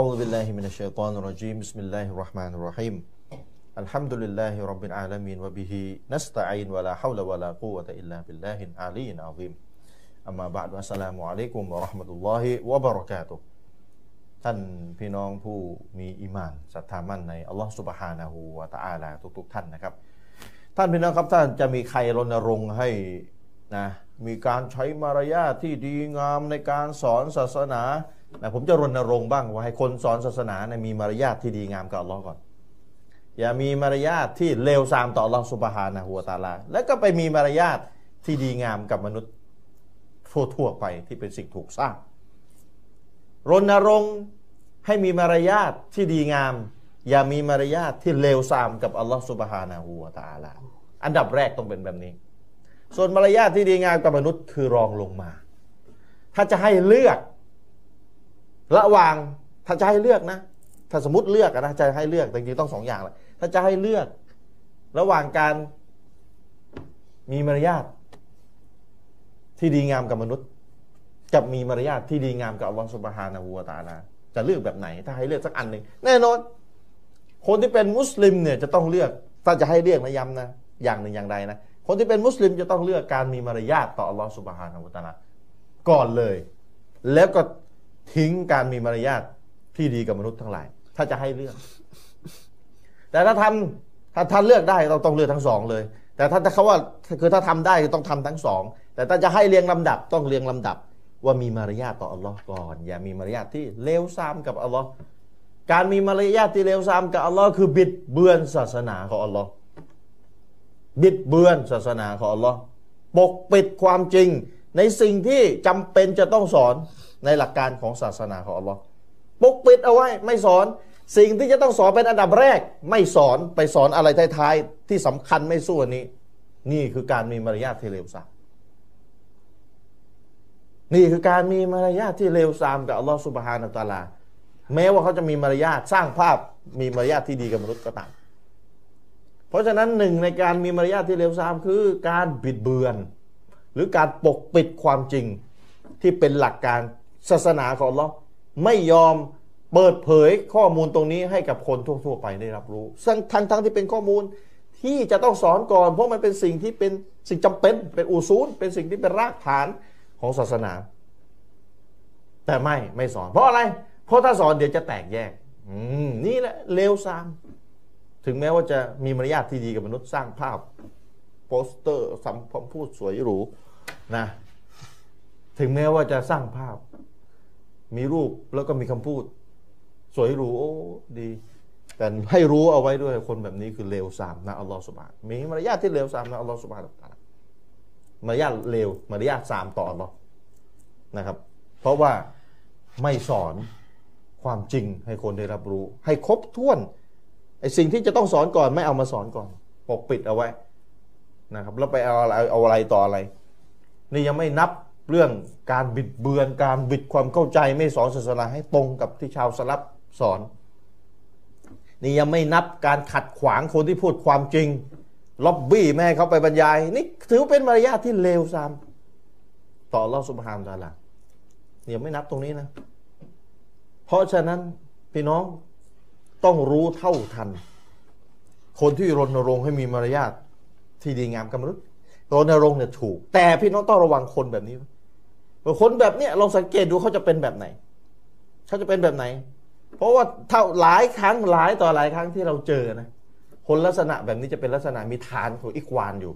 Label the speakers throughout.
Speaker 1: أعوذ بالله من الشيطان الرجيم بسم الله الرحمن الرحيم الحمد لله رب العالمين وبه نستعين ولا حول ولا قوة إلا بالله العلي العظيم أما بعد السلام عليكم ورحمة الله وبركاته ท่านพี่น้องผู้มีอิมานศรัทธามั่นในอัลลอฮฺสุบฮานะฮูวะตะอาลาทุกๆท่านนะครับ ท่านพี่น้องครับท่านจะมีใครรณรงค์ให้นะมีการใช้มารยาทที่ดีงามในการสอนศาสนา นะผมจะรณรงค์บ้างว่าให้คนสอนศาสนานะมีมารยาทที่ดีงามกับอัลลอฮ์ก่อน อย่ามีมารยาทที่เลวทรามต่ออัลลอฮ์สุบฮานะฮูวตาลา แล้วก็ไปมีมารยาทที่ดีงามกับมนุษย์ทั่วๆไปที่เป็นสิ่งถูกสร้าง รณรงค์ให้มีมารยาทที่ดีงาม อย่ามีมารยาทที่เลวทรามกับอัลลอฮ์สุบฮานะฮูวตะอาลา อันดับแรกต้องเป็นแบบนี้ ส่วนมารยาทที่ดีงามกับมนุษย์คือรองลงมา ถ้าจะให้เลือก ระหว่างถ้าจะให้เลือกนะ ถ้าสมมติเลือกนะจะให้เลือกแต่จริงๆต้องสองอย่างเลยถ้าจะให้เลือก ระหว่างการมีมารยาทที่ดีงามกับมนุษย์ กับมีมารยาทที่ดีงามกับอัลลอฮฺสุบฮานะฮูวตะอาลาจะเลือกแบบไหน ถ้าให้เลือกสักอันหนึ่งแน่นอน คนที่เป็นมุสลิมเนี่ยจะต้องเลือก ถ้าจะให้เลือกนะย้ำนะอย่างหนึ่งอย่างใดนะคนที่เป็นมุสลิมจะต้องเลือกการมีมารยาทต่ออัลลอฮฺสุบฮานะฮูวะตะอาลาก่อนเลย แล้วก็ ทิ้งการมีมารยาทที่ดีกับมนุษย์ทั้งหลาย ถ้าจะให้เลือก แต่ถ้าทำถ้าท่านเลือกได้เราต้องเลือกทั้งสองเลย แต่ถ้าเขาว่าคือถ้าทำได้ต้องทำทั้งสอง แต่ถ้าจะให้เรียงลำดับต้องเรียงลำดับ ว่ามีมารยาทต่ออัลลอฮ์ก่อน อย่ามีมารยาทที่เลวทรามกับอัลลอฮ์การมีมารยาทที่เลวทรามกับอัลลอฮ์คือบิดเบือนศาสนาของอัลลอฮ์บิดเบือนศาสนาของอัลลอฮ์ปกปิดความจริงในสิ่งที่จำเป็นจะต้องสอน ในหลักการของศาสนาของอัลลอฮ์ปกปิดเอาไว้ไม่สอนสิ่งที่จะต้องสอนเป็นอันดับแรก ไม่สอนไปสอนอะไรท้ายๆที่สำคัญไม่สู้อันนี้ นี่คือการมีมารยาทที่เลวทรามนี่คือการมีมารยาทที่เลวทรามกับอัลลอฮฺสุบฮานาตาลา แม้ว่าเขาจะมีมารยาทสร้างภาพมีมารยาทที่ดีกับมนุษย์ก็ตามเพราะฉะนั้นหนึ่งในการมีมารยาทที่เลวทรามคือการบิดเบือน หรือการปกปิดความจริงที่เป็นหลักการ ศาสนาของอัลลอฮ์ไม่ยอมเปิดเผยข้อมูลตรงนี้ให้กับคนทั่ว ๆ ไปได้รับรู้ทั้งทั้งทั้งที่เป็นข้อมูลที่จะต้องสอนก่อน เพราะมันเป็นสิ่งที่เป็นสิ่งจำเป็นเป็นอูซูลเป็นสิ่งที่เป็นรากฐานของศาสนา แต่ไม่ไม่สอน เพราะอะไร เพราะถ้าสอนเดี๋ยวจะแตกแยกนี่แหละเลวซาม ถึงแม้ว่าจะมีมารยาทที่ดีกับมนุษย์สร้างภาพโปสเตอร์สัมพูดสวยหรูนะ ถึงแม้ว่าจะสร้างภาพ มีรูปแล้วก็มีคำพูด สวยหรูโอ้ดี แต่ให้รู้เอาไว้ด้วยคนแบบนี้คือเลวซามนะอัลลอฮฺสุบานมีมารยาทที่เลวซามนะอัลลอฮฺสุบานตะลามารยาทเลวมารยาทสามต่ออัลลอฮ์นะครับ เพราะว่าไม่สอนความจริงให้คนได้รับรู้ ให้ครบถ้วนไอ้สิ่งที่จะต้องสอนก่อนไม่เอามาสอนก่อนปกปิดเอาไว้นะครับ แล้วไปเอาอะไรเอาอะไรต่ออะไร นี่ยังไม่นับ เรื่องการบิดเบือนการบิดความเข้าใจไม่สอนศาสนาให้ตรงกับที่ชาวสลับสอน นี่ยังไม่นับการขัดขวางคนที่พูดความจริงล็อบบี้แม่เขาไปบรรยาย นี่ถือเป็นมารยาทที่เลวทรามต่อรอสุบฮานตาลาเนี่ยไม่นับตรงนี้นะ เพราะฉะนั้นพี่น้องต้องรู้เท่าทัน คนที่รณรงค์ให้มีมารยาทที่ดีงามกับมนุษย์รณรงค์เนี่ยถูก แต่พี่น้องต้องระวังคนแบบนี้ คนแบบเนี้ยลองสังเกตดูเขาจะเป็นแบบไหนเขาจะเป็นแบบไหน เพราะว่าเท่าหลายครั้งหลายต่อหลายครั้งที่เราเจอนะคนลักษณะแบบนี้จะเป็นลักษณะมีฐานของอีกวานอยู่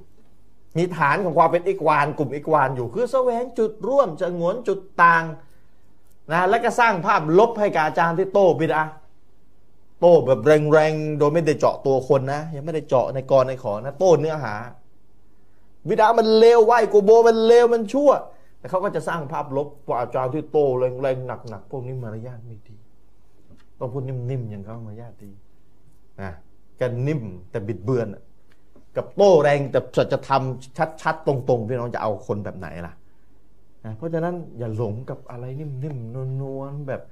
Speaker 1: มีฐานของความเป็นอีกวาน กลุ่มอีกวานอยู่ คือแสวงจุดร่วมจะงวนจุดต่างนะแล้วก็สร้างภาพลบให้กับอาจารย์ที่โต้บิดาโต้แบบแรงๆโดยไม่ได้เจาะตัวคนนะ ยังไม่ได้เจาะในกรในขอนะ โต้เนื้อหาบิดามันเลวไหวกูโบมันเลวมันชั่ว แต่เขาก็จะสร้างภาพลบว่าอาจารย์ที่โตแรงๆหนักๆพวกนี้มารยาทไม่ดี ต้องพูดนิ่มๆอย่างเขามารยาทดีนะกันนิ่มแต่บิดเบือนกับโต้แรงแต่สัจธรรมชัดๆตรงๆพี่น้องจะเอาคนแบบไหนล่ะนะเพราะฉะนั้นอย่าหลงกับอะไรนิ่มๆนวลๆแบบ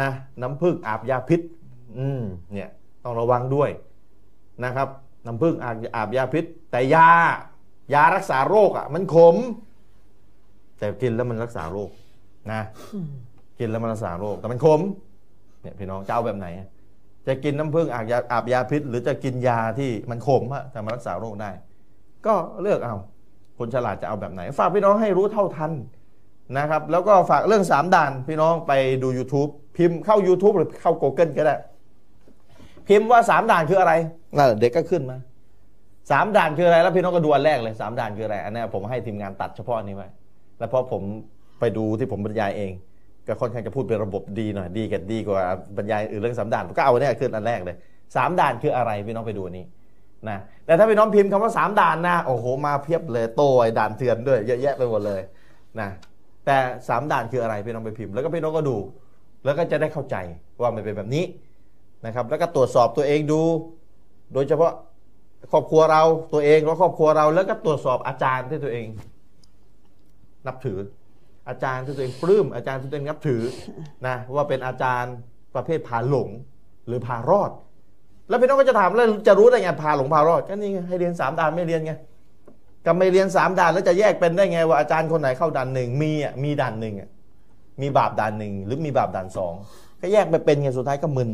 Speaker 1: นะน้ำผึ้งอาบยาพิษ อืมเนี่ยต้องระวังด้วยนะครับน้ำผึ้งอาบอาบยาพิษ แต่ยายารักษาโรคอะมันขม แต่กินแล้วมันรักษาโรคนะกินแล้วมันรักษาโรคแต่มันขมเนี่ยพี่น้องจะเอาแบบไหน จะกินน้ำผึ้งอาบยาอาบยาพิษ หรือจะกินยาที่มันขมอะแต่มารักษาโรคได้ ก็เลือกเอา คนฉลาดจะเอาแบบไหน ฝากพี่น้องให้รู้เท่าทันนะครับ แล้วก็ฝากเรื่องสามด่านพี่น้องไปดู YouTube พิมพ์เข้า YouTube หรือเข้า Google ก็ได้ พิมพ์ว่าสามด่านคืออะไรน่ะเด็กก็ขึ้นมาสามด่านคืออะไรแล้วพี่น้องก็ดูอันแรกเลยสามด่านคืออะไรอันนี้ผมให้ทีมงานตัดเฉพาะอันนี้ไว้ แล้วพอผมไปดูที่ผมบรรยายเอง ก็ค่อนข้างจะพูดเป็นระบบดีหน่อยดีกันดีกว่าบรรยายอื่นเรื่องสามด่านผมก็เอาอันนี้ขึ้นอันแรกเลยสามด่านคืออะไรพี่น้องไปดูนี้นะแต่ถ้าพี่น้องพิมพ์คำว่าสามด่านนะโอ้โหมาเพียบเลยโตไอ้ด่านเถื่อนด้วยเยอะแยะไปหมดเลยนะแต่สามด่านคืออะไรพี่น้องไปพิมพ์ แล้วก็พี่น้องก็ดู แล้วก็จะได้เข้าใจว่ามันเป็นแบบนี้นะครับ แล้วก็ตรวจสอบตัวเองดู โดยเฉพาะครอบครัวเราตัวเองแล้วครอบครัวเรา แล้วก็ตรวจสอบอาจารย์ที่ตัวเอง นับถือ อาจารย์ที่ตัวเองปลื้มอาจารย์ที่ตัวเองนับถือนะว่าเป็นอาจารย์ประเภทพาหลงหรือพารอด แล้วพี่น้องก็จะถามแล้วจะรู้ได้ไงพาหลงพารอดก็นี่ไงให้เรียนสามด่านไม่เรียนไงก็ไม่เรียนสามด่านแล้วจะแยกเป็นได้ไงว่าอาจารย์คนไหนเข้าด่านหนึ่งมีอะมีด่านหนึ่งอะมีบาปด่านหนึ่งหรือมีบาปด่านสองก็แยกไปเป็นไงสุดท้ายก็มึน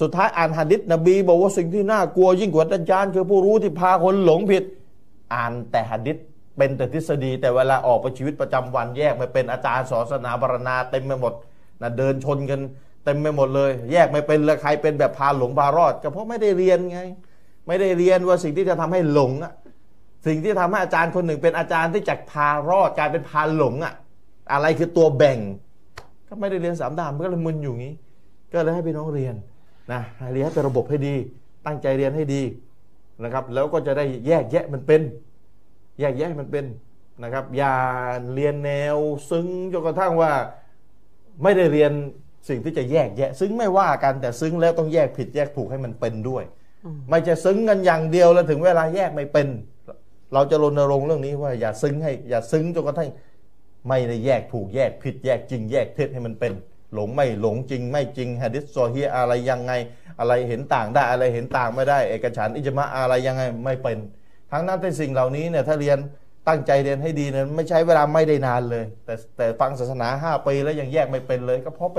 Speaker 1: สุดท้ายอ่านหะดิษนบีบอกว่าสิ่งที่น่ากลัวยิ่งกว่าดัจจานคือผู้รู้ที่พาคนหลงผิด อ่านแต่หะดิษ เป็นแต่ทฤษฎีแต่เวลาออกไปชีวิตประจำวันแยกไปเป็นอาจารย์สอนศาสนาบรณาเต็มไปหมดนะเดินชนกันเต็มไปหมดเลย แยกไม่เป็นเลยใครเป็นแบบพาหลงพารอดก็เพราะไม่ได้เรียนไง ไม่ได้เรียนว่าสิ่งที่จะทำให้หลงอะสิ่งที่ทำให้อาจารย์คนหนึ่งเป็นอาจารย์ที่จากพารอดกลายเป็นพาหลงอะอะไรคือตัวแบ่ง ก็ไม่ได้เรียนสามด่านมันก็เลยมึนอยู่งี้ ก็เลยให้พี่น้องเรียนนะเรียนให้เป็นระบบให้ดี ตั้งใจเรียนให้ดีนะครับ แล้วก็จะได้แยกแยะมันเป็น แยกแยะมันเป็นนะครับ อย่าเรียนแนวซึ้งจนกระทั่งว่าไม่ได้เรียนสิ่งที่จะแยกแยะ ซึ้งไม่ว่ากันแต่ซึ้งแล้วต้องแยกผิดแยกถูกให้มันเป็นด้วย ไม่จะซึ้งกันอย่างเดียวแล้วถึงเวลาแยกไม่เป็น เราจะรณรงค์เรื่องนี้ว่าอย่าซึ้งให้อย่าซึ้งจนกระทั่งไม่ได้แยกถูกแยกผิดแยกจริงแยกเท็จให้มันเป็น หลงไม่หลงจริงไม่จริงฮะดิษโซฮีอะไรยังไง อะไรเห็นต่างได้อะไรเห็นต่างไม่ได้ เอกฉันท์อิจมะอะไรยังไงไม่เป็น ทั้งนั้นที่สิ่งเหล่านี้เนี่ยถ้าเรียนตั้งใจเรียนให้ดีเนี่ยไม่ใช้เวลาไม่ได้นานเลย แต่แต่ฟังศาสนาห้าปีแล้วยังแยกไม่เป็นเลย ก็เพราะไป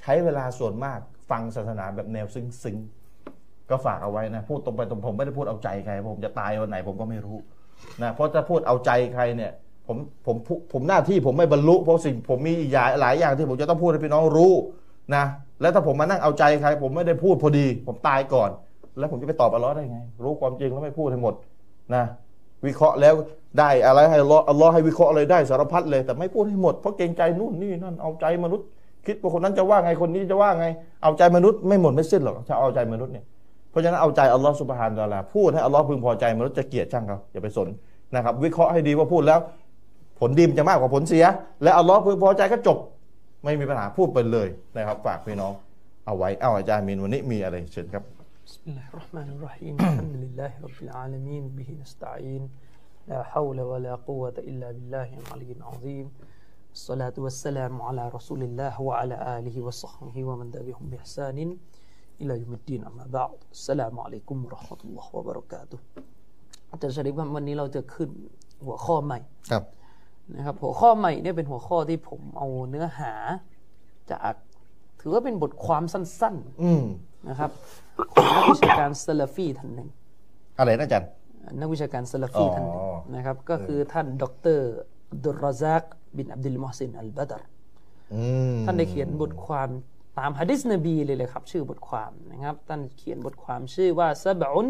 Speaker 1: ใช้เวลาส่วนมากฟังศาสนาแบบแนวซึ้งๆก็ฝากเอาไว้นะพูดตรงไปตรงผมไม่ได้พูดเอาใจใครผมจะตายวันไหนผมก็ไม่รู้นะเพราะถ้าพูดเอาใจใครเนี่ยผมผมผมผมหน้าที่ผมไม่บรรลุเพราะสิ่งผมมีหลายหลายอย่างที่ผมจะต้องพูดให้พี่น้องรู้นะแล้วถ้าผมมานั่งเอาใจใคร ผมไม่ได้พูดพอดี ผมตายก่อน แล้วผมจะไปตอบอัลลอฮ์ได้ไง รู้ความจริงแล้วไม่พูดให้หมด นะวิเคราะห์แล้วได้อะไรให้อัลลอฮ์อัลลอฮ์ให้วิเคราะห์อะไรได้สารพัดเลย แต่ไม่พูดให้หมดเพราะเกรงใจนู่นนี่นั่นเอาใจมนุษย์ คิดว่าคนนั้นจะว่าไงคนนี้จะว่าไง เอาใจมนุษย์ไม่หมดไม่สิ้นหรอกถ้าเอาใจมนุษย์เนี่ยเพราะฉะนั้นเอาใจอัลลอฮ์สุบฮานตะอาลาพูดให้อัลลอฮ์พึงพอใจมนุษย์จะเกลียดช่างเขาอย่าไปสนนะครับ วิเคราะห์ให้ดีว่าพูดแล้ว ผลดีมันจะมากกว่าผลเสีย และอัลลอฮ์พึงพอใจก็จบ ไม่มีปัญหาพูดไปเลยนะครับ ฝากพี่น้องเอาไว้เอาอาจารย์มินวันนี้มีอะไรเชิญครับ
Speaker 2: بسم الله الرحمن الرحيم الحمد لله رب العالمين به نستعين لا حول ولا قوة إلا بالله العلي العظيم الصلاة والسلام على رسول الله وعلى آله وصحبه ومن تبعهم بإحسان إلى يوم الدين أما بعد السلام عليكم ورحمة الله وبركاته อาจารย์ชริบันวันนี้เราจะขึ้นหัวข้อใหม่
Speaker 1: ครับ
Speaker 2: นะครับหัวข้อใหม่เนี่ยเป็นหัวข้อที่ผมเอาเนื้อหาจากถือว่าเป็นบทความสั้น ๆ นะครับของนักวิชาการซาลาฟีท่านหนึ่ง
Speaker 1: อะไรนะอาจารย์
Speaker 2: นักวิชาการซาลาฟี
Speaker 1: อ๋อ
Speaker 2: ท่านหนึ่งนะครับ ก็คือท่านดรดุลราซักบินอับดุลมอฮซินอัลบาดร
Speaker 1: อืม
Speaker 2: ท่านได้เขียนบทความตามฮะดิษนบีเลยเลยครับ ชื่อบทความนะครับ ท่านเขียนบทความชื่อว่าซับอุน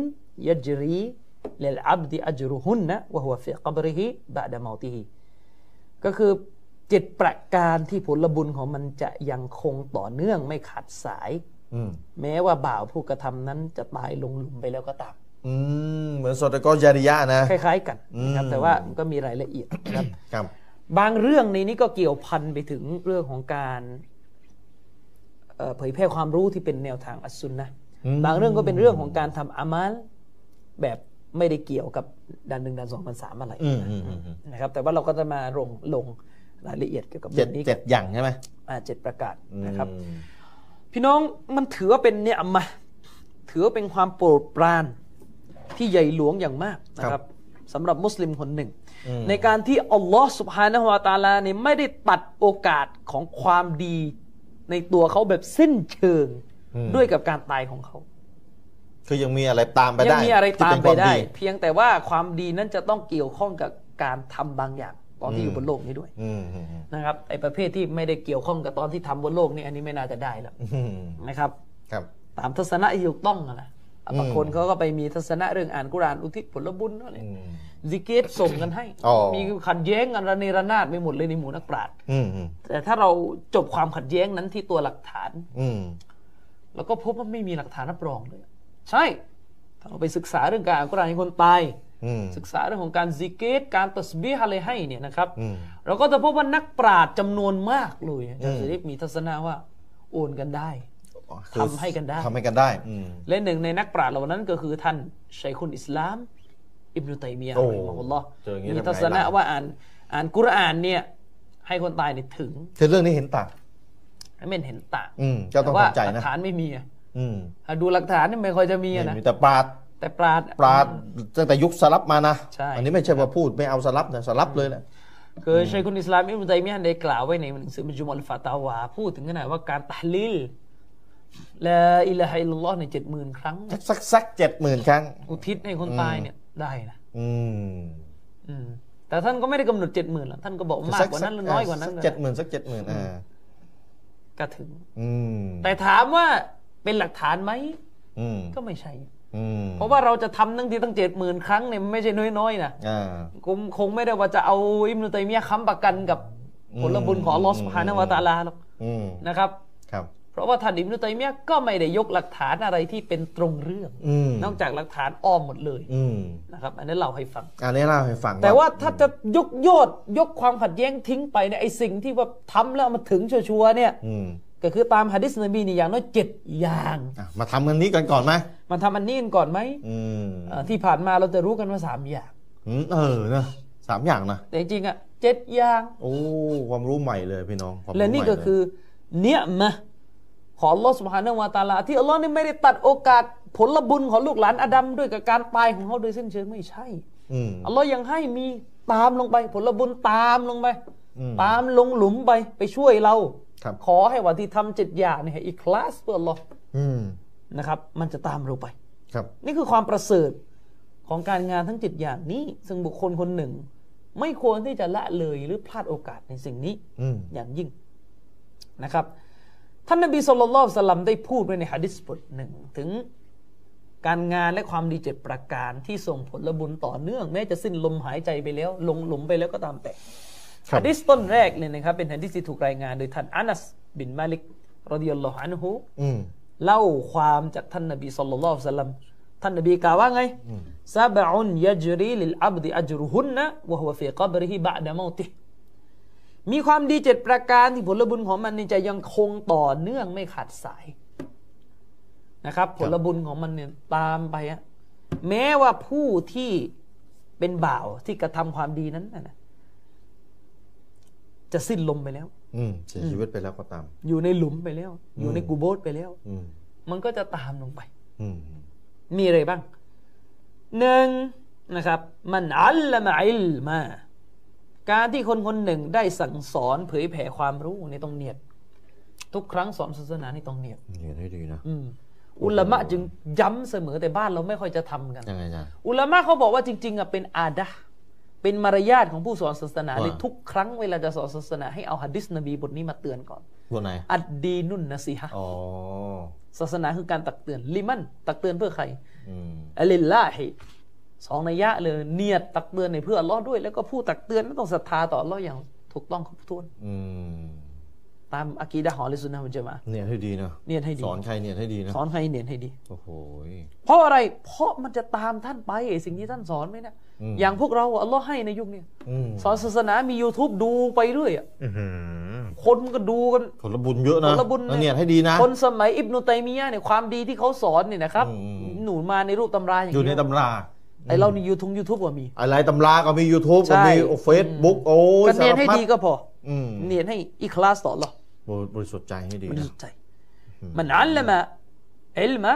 Speaker 2: ยัจรีลลอับดิอัจรุฮุนนะวะฮุวะฟิกับริฮิบะดะมอติฮิก็คือเจ็ดประการที่ผลบุญของมันจะยังคงต่อเนื่องไม่ขาดสาย
Speaker 1: อืม
Speaker 2: แม้ว่าบ่าวผู้กระทำนั้นจะตายลงหลุมไปแล้วก็ตาม
Speaker 1: อืมเหมือนสอดกอจาริยะนะ
Speaker 2: คล้าย ๆ กันนะครับ
Speaker 1: อืม
Speaker 2: แต่ว่ามันก็มีรายละเอียดนะครับ
Speaker 1: ครับ
Speaker 2: บางเรื่องในนี้ก็เกี่ยวพันไปถึงเรื่องของการเอ่อเผยแพร่ความรู้ที่เป็นแนวทางอัสซุนนะห์
Speaker 1: อืม
Speaker 2: บางเรื่องก็เป็นเรื่องของการทำอามัลแบบไม่ได้เกี่ยวกับดันหนึ่งดันสองดันสามอะไร
Speaker 1: อืมอืมอืมอืม
Speaker 2: นะครับ แต่ว่าเราก็จะมาลงลงรายละเอียดเกี่ยวกับ
Speaker 1: เจ็
Speaker 2: เรื่
Speaker 1: ด
Speaker 2: องนี้
Speaker 1: เจ็ดอย่างใช่ไหม
Speaker 2: อ่าเจ็ดประกาศนะครับ
Speaker 1: อืม
Speaker 2: พี่น้องมันถือว่าเป็นเนี่ยมาถือว่าเป็นความโปรดปรานที่ใหญ่หลวงอย่างมากนะครับสำหรับมุสลิมคนหนึ่ง ในการที่อัลลอฮ์สุบฮานะฮุวาตาลาเนี่ยไม่ได้ตัดโอกาสของความดีในตัวเขาแบบสิ้นเชิง
Speaker 1: อืม
Speaker 2: ด้วยกับการตายของเขา
Speaker 1: คือยังมีอะไรตามไป
Speaker 2: ยั
Speaker 1: ได้
Speaker 2: มีอะไร
Speaker 1: ที่
Speaker 2: ตาม
Speaker 1: เป็น
Speaker 2: ไป
Speaker 1: คว
Speaker 2: ได้
Speaker 1: ดี
Speaker 2: เพียงแต่ว่าความดีนั้นจะต้องเกี่ยวข้องกับการทำบางอย่าง ตอนที่อยู่บนโลกนี้ด้วย
Speaker 1: อืมอืมอืม
Speaker 2: นะครับไอ้ประเภทที่ไม่ได้เกี่ยวข้องกับตอนที่ทำบนโลกนี่อันนี้ไม่น่าจะได้แล้ว
Speaker 1: อืม
Speaker 2: นะครับ
Speaker 1: ครับ
Speaker 2: ตามทัศนะที่ถูกต้องอะนะบางคนเขาก็ไปมีทัศนะเรื่องอ่านกุรอานอุทิศผลบุญอะไร
Speaker 1: อืม
Speaker 2: ซิกเกตส่งกันให้
Speaker 1: อ๋อ
Speaker 2: มีขัดแย้งกันระเนระนาดไปหมดเลยในหมู่นักปราชญ์
Speaker 1: อืมอืม
Speaker 2: แต่ถ้าเราจบความขัดแย้งนั้นที่ตัวหลักฐาน
Speaker 1: อืม
Speaker 2: เราก็พบว่าไม่มีหลักฐานรับรองเลย ใช่ ถ้าเราไปศึกษาเรื่องการอ่านกุรอานให้คนตาย
Speaker 1: อืม
Speaker 2: ศึกษาเรื่องของการซิกเกตการตัสบีฮ์อะไรให้เนี่ยนะครับ
Speaker 1: อืม
Speaker 2: เราก็จะพบว่านักปราชญ์จำนวนมากเลยอาจาร
Speaker 1: อื
Speaker 2: ย์
Speaker 1: ม
Speaker 2: สิริมีทัศนะว่าโอนกันได้
Speaker 1: คือ
Speaker 2: ทำให้กันได้
Speaker 1: ทำให้กันได้อืม
Speaker 2: และหนึ่งในนักปราชญ์เหล่านั้นก็คือท่านชัยคุนอิสลาม อิบนุตัยมียะห์
Speaker 1: โอ้
Speaker 2: รอฮิมะฮุลลอฮ์
Speaker 1: เจออย่างนี้
Speaker 2: มี
Speaker 1: ทำไง
Speaker 2: ทัศนะ
Speaker 1: ล่ะ
Speaker 2: ว่าอ่านอ่านกุรอานเนี่ยให้คนตายเนี่ยถึง
Speaker 1: คือเรื่องนี้เห็นต่าง
Speaker 2: ให้มันเห็นต่าง
Speaker 1: อืมเจ้าต้อง
Speaker 2: แต่ว่า
Speaker 1: ทำใจ
Speaker 2: หลั
Speaker 1: นะ
Speaker 2: กฐานไม่มีอะ
Speaker 1: อืม
Speaker 2: ถ้าดูหลักฐานนี่ไม่ค่อยจะมีอะนะ
Speaker 1: มีแต่ปราด
Speaker 2: แต่ปราชญ์
Speaker 1: ปราดตั้งแต่ยุคสลับมานะ
Speaker 2: ใช่
Speaker 1: อันนี้ไม่ใช่ว่าพูดไม่เอาสลับนะสลับเลยแหละ
Speaker 2: คือชัยคุนอิสลามอิบนุตัยมียะห์ได้กล่าวไว้ในหนังสือมัจมุอัลฟาตาวาพูดถึงขนาดว่าการตะฮลีลลาอิลาฮะอิลลัลลอฮ์ในเจ็ดหมื่นครั้ง
Speaker 1: สักสักเจ็ดหมื่นครั้ง
Speaker 2: อุทิศให้คนตายเนี่ยได้นะ
Speaker 1: อืม
Speaker 2: อืมแต่ท่านก็ไม่ได้กำหนดเจ็ดหมื่นหรอกท่านก็บอกมากกว่านั้นหรือน้อยกว่านั้น
Speaker 1: เจ็ดหมื่นสักเจ็ดหมื่นอ่า
Speaker 2: ก็ถึง
Speaker 1: อืม
Speaker 2: แต่ถามว่าเป็นหลักฐานไหม
Speaker 1: อืม
Speaker 2: ก็ไม่ใช่
Speaker 1: อืม
Speaker 2: เพราะว่าเราจะทำตั้งทีตั้งเจ็ดหมื่นครั้งเนี่ยมันไม่ใช่น้อยๆนะ
Speaker 1: อ่า
Speaker 2: คงคงไม่ได้ว่าจะเอาอิมนุตัยมียะห์ค้ำประกันกับผลบุญของอัลลอฮ์
Speaker 1: อืม
Speaker 2: สุบฮานะฮูวะตะอาลาหรอก
Speaker 1: อืม
Speaker 2: นะครับ
Speaker 1: ครับ
Speaker 2: เพราะว่าท่านอิมนุตัยมียะห์ก็ไม่ได้ยกหลักฐานอะไรที่เป็นตรงเรื่อง
Speaker 1: อืม
Speaker 2: นอกจากหลักฐานอ้อมหมดเลย
Speaker 1: อืม
Speaker 2: นะครับ อันนั้นเราให้ฟัง
Speaker 1: อันนี้เล่าให้ฟัง
Speaker 2: แต่ว่าถ้าจะยกยอดยกความขัดแย้งทิ้งไปเนี่ยไอ้สิ่งที่ว่าทำแล้วมันถึงชัวร์ๆเนี่ย
Speaker 1: อืม
Speaker 2: ก็คือตามฮะดิษนบีนี่อย่างน้อยเจ็ดอย่าง
Speaker 1: อะมาทำกันนี้กันก่อนไหม
Speaker 2: มันทำอันนี้กันก่อนไหม
Speaker 1: อืม
Speaker 2: เอ่อที่ผ่านมาเราจะรู้กันว่าสามอย่าง
Speaker 1: อืมเออนะสามอย่างนะ
Speaker 2: แต่จริงๆอะเจ็ดอย่าง
Speaker 1: โอ้ความรู้ใหม่เลยพี่น้องความรู้
Speaker 2: และนี่ก็
Speaker 1: ใหม่เลย
Speaker 2: คือ เนี่ยมะของอัลลอฮ์สุบฮานะฮูวะตะอาลา ที่อัลลอฮ์นี่ไม่ได้ตัดโอกาสผลบุญของลูกหลานอาดัมด้วยกับการตายของเขาโดยสิ้นเชิงไม่ใช่
Speaker 1: อืม
Speaker 2: อัลลอฮ์ยังให้มีตามลงไป ผลบุญตามลงไป
Speaker 1: อืม
Speaker 2: ตามลงหลุมไปไปช่วยเรา
Speaker 1: ครับ
Speaker 2: ขอให้วันที่ทำเจ็ดอย่างเนี่ยให้อีคลาสเพื่ออัลลอฮ์
Speaker 1: อืม
Speaker 2: นะครับ มันจะตามเราไป
Speaker 1: ครับ
Speaker 2: นี่คือความประเสริฐของการงานทั้งเจ็ดอย่างนี้ ซึ่งบุคคลคนหนึ่ง ไม่ควรที่จะละเลยหรือพลาดโอกาสในสิ่งนี้
Speaker 1: อืม
Speaker 2: อย่างยิ่งนะครับ ท่านนบีสุลต่านสลัมได้พูดไว้ในฮะดิษบทหนึ่งถึงการงานและความดีเจ็ดประการที่ส่งผลบุญต่อเนื่อง แม้จะสิ้นลมหายใจไปแล้ว ลงหลุมไปแล้วก็ตามแต่
Speaker 1: ครับ
Speaker 2: ฮะดิษต้นแรกเนี่ยนะครับ เป็นฮะดิษที่ถูกรายงานโดยท่านอานัสบินมาลิก رضي الله عنه อื
Speaker 1: ม
Speaker 2: เล่าความจากท่านนบี صلى الله عليه وسلم ท่านนบีกล่าวว่าไงسبع يجري للعبد أجرهن وهو في قبره بعد موته มีความดีเจ็ดประการที่ผลบุญของมันนี่จะยังคงต่อเนื่องไม่ขาดสายนะครับ ผลบุญของมันเนี่ยตามไปอะแม้ว่าผู้ที่เป็นบ่าวที่กระทำความดีนั้นน่ะนะ จะสิ้นลมไปแล้ว
Speaker 1: อืมเสียชีวิตไปแล้วก็ตาม
Speaker 2: อยู่ในหลุมไปแล้ว อยู่ในกูโบสไปแล้ว
Speaker 1: อืม
Speaker 2: มันก็จะตามลงไป
Speaker 1: อืม
Speaker 2: มีอะไรบ้างหนึ่งนะครับ มันอัลละมะอิลมาการที่คนคนหนึ่งได้สั่งสอนเผยแผ่ความรู้ในตรงเนียด ทุกครั้งสอนศาสนานี่ต้องเนียด
Speaker 1: เห็นให้ดีนะ
Speaker 2: อืมอุลามะจึงย้ำเสมอแต่บ้านเราไม่ค่อยจะทำกัน
Speaker 1: ยังไงจ๊ะ
Speaker 2: อุลามะเขาบอกว่าจริง ๆอะเป็นอาดะห์ เป็นมารยาทของผู้สอนศาสนาเลย
Speaker 1: ว่า
Speaker 2: ทุกครั้งเวลาจะสอนศาสนาให้เอาหะดิษนบีบทนี้มาเตือนก่อน
Speaker 1: บนไหน
Speaker 2: อัดดีนุนนะซีฮะ
Speaker 1: อ๋อ
Speaker 2: ศาสนาคือการตักเตือนลิมัน ตักเตือนเพื่อใคร
Speaker 1: อืม
Speaker 2: อัลลิลลาฮิสองนัยยะเลยเนียดตักเตือนในเพื่ออัลลอฮ์ด้วย แล้วก็ผู้ตักเตือนไม่ต้องศรัทธาต่ออัลลอฮ์อย่างถูกต้องครบถ้วน
Speaker 1: อืม
Speaker 2: ตามอะกีดะห์ของอะลิสุนนะฮ์วัลจามะอะห์
Speaker 1: เนี่ยให้ดีนะ
Speaker 2: เนียดให้ดี
Speaker 1: สอนใครเนี่ยให้ดีนะ
Speaker 2: สอนให้เนียดให้ดี
Speaker 1: โอ้โห
Speaker 2: เพราะอะไรเพราะมันจะตามท่านไปไอ้สิ่งที่ท่านสอนไหมเนะ
Speaker 1: อืม
Speaker 2: อย่างพวกเราอะอัลลอฮ์ให้ในยุคเนี้ย
Speaker 1: อืม
Speaker 2: สอนศาสนามี YouTube ดูไปเรื่อยอะ
Speaker 1: อื้อหือ
Speaker 2: คนก็ดูกัน
Speaker 1: ผลบุญเยอะนะ
Speaker 2: ผลบุญ
Speaker 1: แล้วเนี่ยให้ดีนะ
Speaker 2: คนสมัยอิบนุตัยมียะห์เนี่ยความดีที่เขาสอนเนี่ยนะครับ
Speaker 1: อืมอืม
Speaker 2: หนูมาในรูปตำราอย่าง
Speaker 1: อยู่ใน
Speaker 2: เดียว
Speaker 1: ตำรา
Speaker 2: ไอเราในยูทูบยูทูบก็มี
Speaker 1: อะไรตำราก็มี YouTube
Speaker 2: ใช่
Speaker 1: ก็มีเฟซบุ๊กโอ้ย
Speaker 2: ก็เนียนให้
Speaker 1: สารพั
Speaker 2: ดีก็พอ
Speaker 1: อืม
Speaker 2: เนียนให้อิคลาสต่ออัลลอฮ์
Speaker 1: บริสุทธิ์ใจให้ดี
Speaker 2: บริ
Speaker 1: นะ
Speaker 2: สุทธิ์ใจมันอัลละมะอิลมะ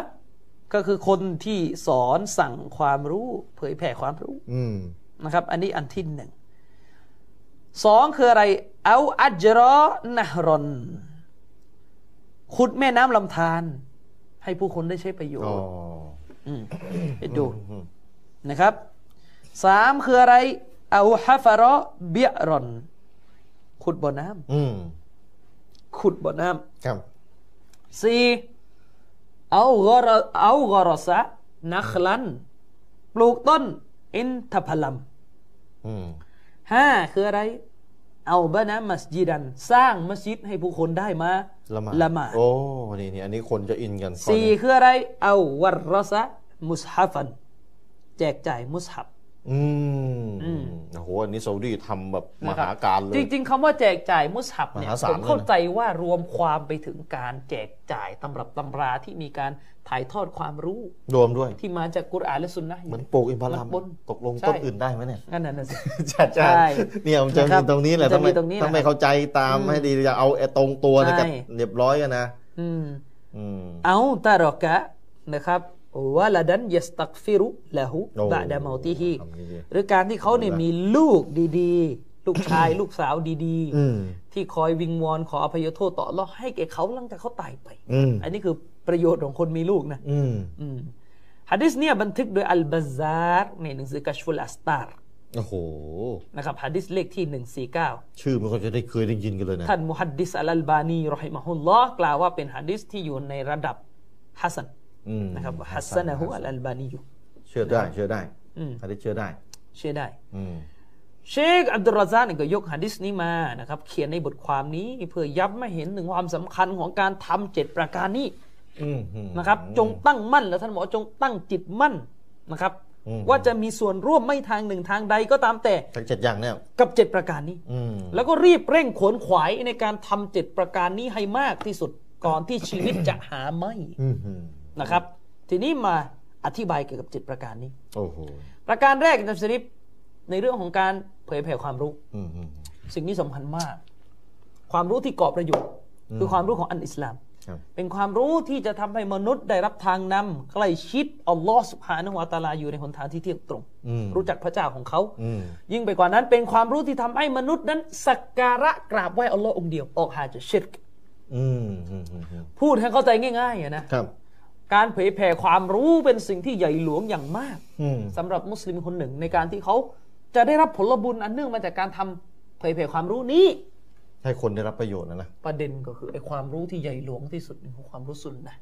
Speaker 2: ก็คือคนที่สอนสั่งความรู้ เผยแผ่ความรู้
Speaker 1: อืม
Speaker 2: นะครับ อันนี้อันที่หนึ่งสองคืออะไร เอาอัจรอนะฮรอนขุดแม่น้ำลำธารให้ผู้คนได้ใช้ประโยช
Speaker 1: อ๋อ
Speaker 2: น์มไปดู
Speaker 1: อืม
Speaker 2: นะครับสามคืออะไรเอาฮัฟาระเบียรอนขุดบ่อน้
Speaker 1: อืมำ
Speaker 2: ขุดบ่อน้
Speaker 1: ครับำ
Speaker 2: สี่ เอากอรเอากอรสะนักลัน ปลูกต้น อินทผลัม
Speaker 1: อืม
Speaker 2: ห้าคืออะไร เอาบานะมัสยิดัน สร้างมัสยิดให้ผู้คนได้มา
Speaker 1: ละหมาด
Speaker 2: ละหมาด
Speaker 1: โอ้นี่นี่อันนี้คนจะอินกันข้อ
Speaker 2: สี่
Speaker 1: นี้
Speaker 2: คืออะไร เอาวรรสะมุสฮัฟัน แจกจ่ายมุสฮับ
Speaker 1: อืมโอ้โหอันนี้ซาอุดีทำแบบม
Speaker 2: นะครับ
Speaker 1: หาการเลย
Speaker 2: จริง ๆคำว่าแจกจ่ายมุสฮับเนี่ย
Speaker 1: มหาศาล
Speaker 2: ผมเข้า
Speaker 1: เลยนะ
Speaker 2: ใจว่ารวมความไปถึงการแจกจ่ายตำรับตำราที่มีการถ่ายทอดความรู้
Speaker 1: รวมด้วย
Speaker 2: ที่มาจากกุรอานและสุนนะห์อยู่
Speaker 1: เหมือนปลูกอินทผลัม
Speaker 2: มันปน
Speaker 1: ตกลง
Speaker 2: ใช่
Speaker 1: ต้นอื่นได้ไหมเนี่ย
Speaker 2: งั้นน่ะสิ
Speaker 1: ใช่ใช่
Speaker 2: ใช่
Speaker 1: เนี่ยมันจะ
Speaker 2: นะครับ
Speaker 1: มีตรงนี้แหละ
Speaker 2: มันจะ
Speaker 1: ต้องไม่
Speaker 2: มีตรงนี้
Speaker 1: ต้อง
Speaker 2: แหละ
Speaker 1: ไม่เข้าใจตามให้ดีจะเอาไอ้ตรงตัวนี่กับ
Speaker 2: ใช่
Speaker 1: เรียบร้อยกันนะ
Speaker 2: อืม
Speaker 1: อืม
Speaker 2: أو ترك นะครับ ولدا يستغفر له
Speaker 1: โอ้
Speaker 2: بعد موته
Speaker 1: ทำดี
Speaker 2: หรือการที่เขาเนี่ยมีลูกดีๆ ลูกชายลูกสาวดี
Speaker 1: อืม
Speaker 2: ที่คอยวิงวอนขออภัยโทษต่ออัลเลอฮ์ให้แก่เขาหลังจากเขาตายไป
Speaker 1: อืม
Speaker 2: อันนี้คือประโยชน์ของคนมีลูกนะ
Speaker 1: อืม
Speaker 2: อืมฮะดิษเนี่ยบันทึกโดยอัลบาซาร์ในหนังสือกัชฟุลอัสตาร์
Speaker 1: โอ้โห
Speaker 2: นะครับฮะดิษเลขที่ 149
Speaker 1: ชื่อมันก็จะได้เคยได้ยินกันเลยนะ
Speaker 2: ท่านมุฮัดดิษอัลลบานีرحمه الله กล่าวว่าเป็นฮะดิษที่อยู่ในระดับฮัสซัน
Speaker 1: อืม
Speaker 2: นะครับحسنه الألباني อยู่
Speaker 1: เชื่อได้เชื่อได้
Speaker 2: อืม
Speaker 1: อันนี้เชื่อได้
Speaker 2: เชื่อได้
Speaker 1: อืม
Speaker 2: เชคอับดุลราซาเนี่ยก็ยกฮะดิษนี้มานะครับ เขียนในบทความนี้เพื่อย้ำให้เห็นถึงความสำคัญของการทำเจ็ดประการนี้
Speaker 1: อืมอืม
Speaker 2: นะครับ จงตั้งมั่นแล้วท่านบอกว่าจงตั้งจิตมั่นนะครับ
Speaker 1: อืม
Speaker 2: ว่าจะมีส่วนร่วมไม่ทางหนึ่งทางใดก็ตามแต่
Speaker 1: ทั้งเจ็ดอย่างเนี่ย
Speaker 2: กับเจ็ดประการนี้
Speaker 1: อืม
Speaker 2: แล้วก็รีบเร่งขวนขวายในการทำเจ็ดประการนี้ให้มากที่สุดก่อนที่ชีวิตจะหาไม่
Speaker 1: อืมอืม
Speaker 2: นะครับ ทีนี้มาอธิบายเกี่ยวกับเจ็ดประการนี้
Speaker 1: โอ้โห
Speaker 2: ประการแรกนะสริปในเรื่องของการเผยแผ่ความรู้
Speaker 1: อืมอืม
Speaker 2: สิ่งนี้สำคัญมาก ความรู้ที่ก่อประโยชน์คือความรู้ของอันอิสลาม
Speaker 1: ครับ
Speaker 2: เป็นความรู้ที่จะทำให้มนุษย์ได้รับทางนำใกล้ชิดอัลลอฮ์สุบฮานะฮูวะตะอาลาอยู่ในหนทางที่เที่ยงตรง
Speaker 1: อืม
Speaker 2: รู้จักพระเจ้าของเขา
Speaker 1: อืม
Speaker 2: ยิ่งไปกว่านั้นเป็นความรู้ที่ทำให้มนุษย์นั้นสักการะกราบไหว้อัลลอฮ์องค์เดียว ออกหาจากชิรก
Speaker 1: อืมอืมอืมอืม
Speaker 2: พูดให้เข้าใจง่ายๆอะนะครับ การเผยแผ่ความรู้เป็นสิ่งที่ใหญ่หลวงอย่างมาก
Speaker 1: อืม
Speaker 2: สำหรับมุสลิมคนหนึ่งในการที่เขาจะได้รับผลบุญอันเนื่องมาจากการทำเผยแผ่ความรู้นี้
Speaker 1: ให้คนได้รับประโยชน์นะนะ
Speaker 2: ประเด็นก็คือไอ้ความรู้ที่ใหญ่หลวงที่สุดคือความรู้สุนนะ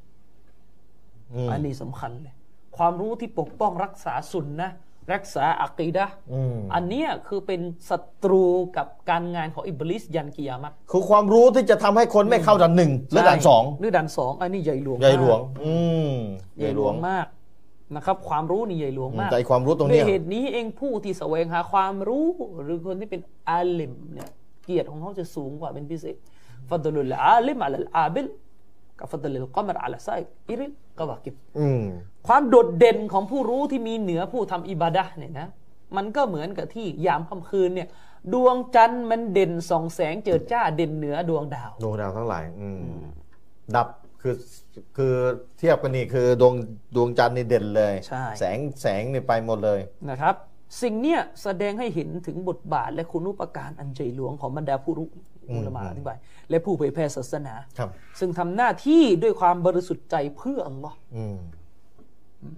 Speaker 1: อืม
Speaker 2: อันนี้สำคัญเลยความรู้ที่ปกป้องรักษาสุนนะ รักษาอักีดะห์
Speaker 1: อืม
Speaker 2: อันเนี้ยคือเป็นศัตรูกับการงานของอิบลิสยันกิยามัต
Speaker 1: คือความรู้ที่จะทำให้คนไม่เข้าด่านหนึ่งหรือด่านสอง
Speaker 2: หรือด่านสองอันนี้ใหญ่หลวง
Speaker 1: ใหญ่หลวง
Speaker 2: มาก
Speaker 1: อืม
Speaker 2: ใหญ่หลวงมากนะครับ ความรู้นี่ใหญ่หลวงมาก
Speaker 1: แต่ไอ้ความรู้ตรง
Speaker 2: ด้
Speaker 1: เนี้
Speaker 2: วยยเหตุนี้เองผู้ที่แสวงหาความรู้หรือคนที่เป็นอาลิมเนี่ยเกียรติของเขาจะสูงกว่าเป็นพิเศษفضل العالم على العابد كفضل القمر على سائر الكواكب อืมความโดดเด่นของผู้รู้ที่มีเหนือผู้ทำอิบาดะห์เนี่ยนะ มันก็เหมือนกับที่ยามค่ำคืนเนี่ย ดวงจันทร์มันเด่นส่องแสงเจิดจ้าเด่นเหนือดวงดาว
Speaker 1: ดวงดาวทั้งหลาย อืมดับคือคือเทียบกันนี่คือดวงดวงจันทร์นี่เด่นเลย
Speaker 2: ใช่
Speaker 1: แสงแสงนี่ไปหมดเลย
Speaker 2: นะครับ สิ่งเนี้ยแสดงให้เห็นถึงบทบาทและคุณูปการอันใหญ่หลวงของบรรดาผู้รู้ อุลามะอธิบาย และผู้เผยแพร่ศาสนา
Speaker 1: ครับ
Speaker 2: ซึ่งทำหน้าที่ด้วยความบริสุทธิ์ใจเพื่ออัลลอฮ์
Speaker 1: อืม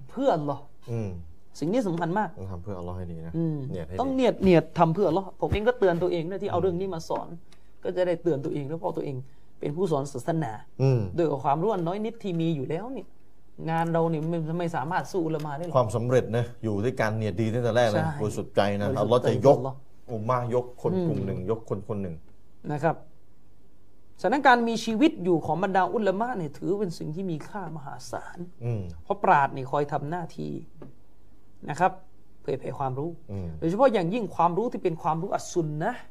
Speaker 2: เพื่ออัลลอฮ์
Speaker 1: อืม
Speaker 2: สิ่งนี้สำคัญมาก
Speaker 1: ต้องทำเพื่ออัลลอฮ์ให้ดีนะ
Speaker 2: อืม
Speaker 1: เนี่ยให้
Speaker 2: ต้อง
Speaker 1: ดี
Speaker 2: เนียดเนียดทำเพื่ออัลลอฮ์ผมเองก็เตือนตัวเองนะที่เอาเรื่องนี้มาสอน ก็จะได้เตือนตัวเองแล้วเพราะตัวเองเป็นผู้สอนศาสนา
Speaker 1: อืม
Speaker 2: ด้วยกับความรู้อันน้อยนิดที่มีอยู่แล้วเนี่ยงานเราเนี่ยไม่ไม่สามารถสู้อุละมาได้หรอก
Speaker 1: ความสำเร็จนะอยู่ที่การเนียดดีตั้งแต่แรกเลย
Speaker 2: ใช่
Speaker 1: บริสุทธิ์ใจนะ
Speaker 2: บริสุทธิ์
Speaker 1: อัลลอฮ์จะยก
Speaker 2: ใจของอัลลอฮ์
Speaker 1: อุมมายกคนกลุ่มหนึ่งยกคนคนหนึ่ง
Speaker 2: นะครับฉะนั้นการมีชีวิตอยู่ของบรรดาอุลามะเนี่ยถือเป็นสิ่งที่มีค่ามหาศาล
Speaker 1: อืม
Speaker 2: เพราะปราดนี่คอยทำหน้าที่นะครับเผยแผ่ความรู้
Speaker 1: อืม
Speaker 2: โดยเฉพาะอย่างยิ่งความรู้ที่เป็นความรู้อัสซุนนะห์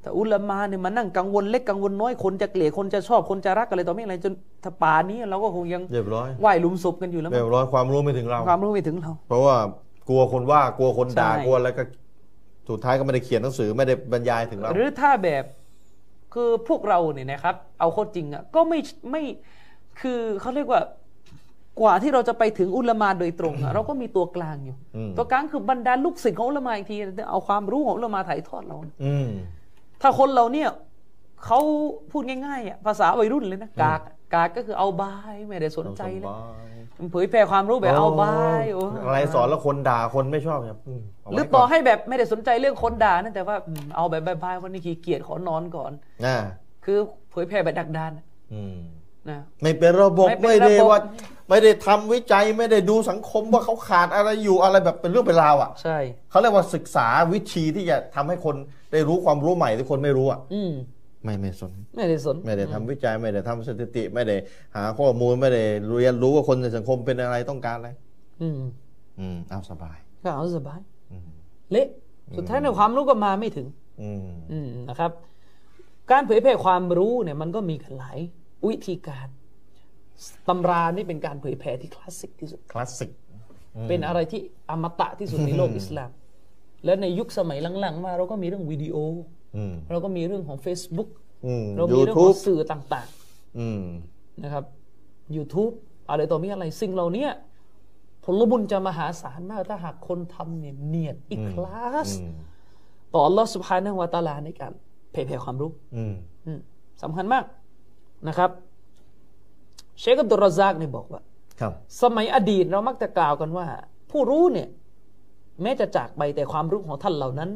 Speaker 2: แต่อุลามาเนี่ยมานั่งกังวลเล็กกังวลน้อยคนจะเกลียดคนจะชอบคนจะรักอะไรต่อไม่อะไรจนถ้าป่านนี้เราก็คงยัง
Speaker 1: เรียบร้อย
Speaker 2: ไหว้หลุมศพกันอยู่แล้ว
Speaker 1: เรี
Speaker 2: มั้
Speaker 1: ย
Speaker 2: ง
Speaker 1: บร้อยความรู้ไม่ถึงเรา
Speaker 2: ความรู้ไม่ถึงเรา
Speaker 1: เพราะว่ากลัวคนว่ากลัวคนด่า
Speaker 2: ใช่
Speaker 1: กลัวแล้วก็ สุดท้ายก็ไม่ได้เขียนหนังสือไม่ได้บรรยายถึงเรา
Speaker 2: หรือถ้าแบบคือพวกเราเนี่ยนะครับ เอาโคตรจริงอะก็ไม่ไม่คือเขาเรียกว่ากว่าที่เราจะไปถึงอุลามาโดยตรงอะเราก็มีตัวกลางอยู่
Speaker 1: อืม
Speaker 2: ตัวกลางคือบรรดาลูกศิษย์ของอุลามาอีกทีเอาความรู้ของอุลามาถ่ายทอดเรา
Speaker 1: อืม
Speaker 2: ถ้าคนเราเนี่ยเขาพูดง่ายๆอะภาษาวัยรุ่นเลยนะกากกากก็คือเอาบายไม่ได้สนใจเลย
Speaker 1: สบาย
Speaker 2: เผยแพร่ความรู้แบบเอาบายโอะ
Speaker 1: ไรสอนแล้วคนด่าคนไม่ชอบครับมเา
Speaker 2: ห
Speaker 1: ไว้
Speaker 2: รือต่อให้แบบไม่ได้สนใจเรื่องคนด่านะแต่ว่าอืมเอาแบบบายๆคนนี้ขี้เกียจขอนอนก่อน
Speaker 1: อ่า
Speaker 2: คือเผยแพร่แบบดักดานอะ
Speaker 1: อืม
Speaker 2: นะ
Speaker 1: ไม่เป็นระบบ
Speaker 2: ไม่เป็น
Speaker 1: ไม่ได้
Speaker 2: ระบบ
Speaker 1: ว่า ไม่ได้ทำวิจัยไม่ได้ดูสังคมว่าเขาขาดอะไรอยู่อะไรแบบเป็นเรื่องเป็นราวอะ
Speaker 2: ใช่
Speaker 1: เขาเรียกว่าศึกษาวิธีที่จะทำให้คนได้รู้ความรู้ใหม่ที่คนไม่รู้อะ
Speaker 2: อืม
Speaker 1: ไม่ไม่สน
Speaker 2: ไม่ได้สน
Speaker 1: ไม่ได้ทำวิจัยไม่ได้ทำสถิติ ไม่ได้หาข้อมูลไม่ได้เรียนรู้ว่าคนในสังคมเป็นอะไรต้องการอะไร
Speaker 2: อืม
Speaker 1: อืมเอาสบาย
Speaker 2: ก็เอาสบาย
Speaker 1: อืม
Speaker 2: เละสุดท้ายในยความรู้ก็มาไม่ถึง
Speaker 1: อืม
Speaker 2: อืมนะครับ การเผยแพร่ความรู้เนี่ยมันก็มีกันหลายวิธีการตำรานี่เป็นการเผยแพร่ที่คลาสสิกที่สุด
Speaker 1: คลาสสิก
Speaker 2: เป็นอะไรที่อมตะที่สุดในโลกอิสลาม และในยุคสมัยหลังๆ มาเราก็มีเรื่องวิดีโอ
Speaker 1: อืม
Speaker 2: เราก็มีเรื่องของ Facebook
Speaker 1: อืม
Speaker 2: เรามี
Speaker 1: ยู
Speaker 2: เรื่องข
Speaker 1: ทู
Speaker 2: อบงสื่อต่าง
Speaker 1: อืม
Speaker 2: ๆนะครับ YouTube อะไรต่อมีอะไรสิ่งเหล่านี้ผลบุญจะมหาศาลมากถ้าหากคนทำเนี่ยเนียดอิคลาส
Speaker 1: อืม
Speaker 2: ต่อ Allah Subhanahu wa Taala ในการเผยแผ่ความรู้
Speaker 1: อืม
Speaker 2: อืมสำคัญมากนะครับ เชคอับดุลรซากเนี่ยบอกว่า
Speaker 1: ครับ
Speaker 2: สมัยอดีตเรามักจะกล่าวกันว่า ผู้รู้เนี่ย แม้จะจากไปแต่ความรู้ของท่านเหล่านั้น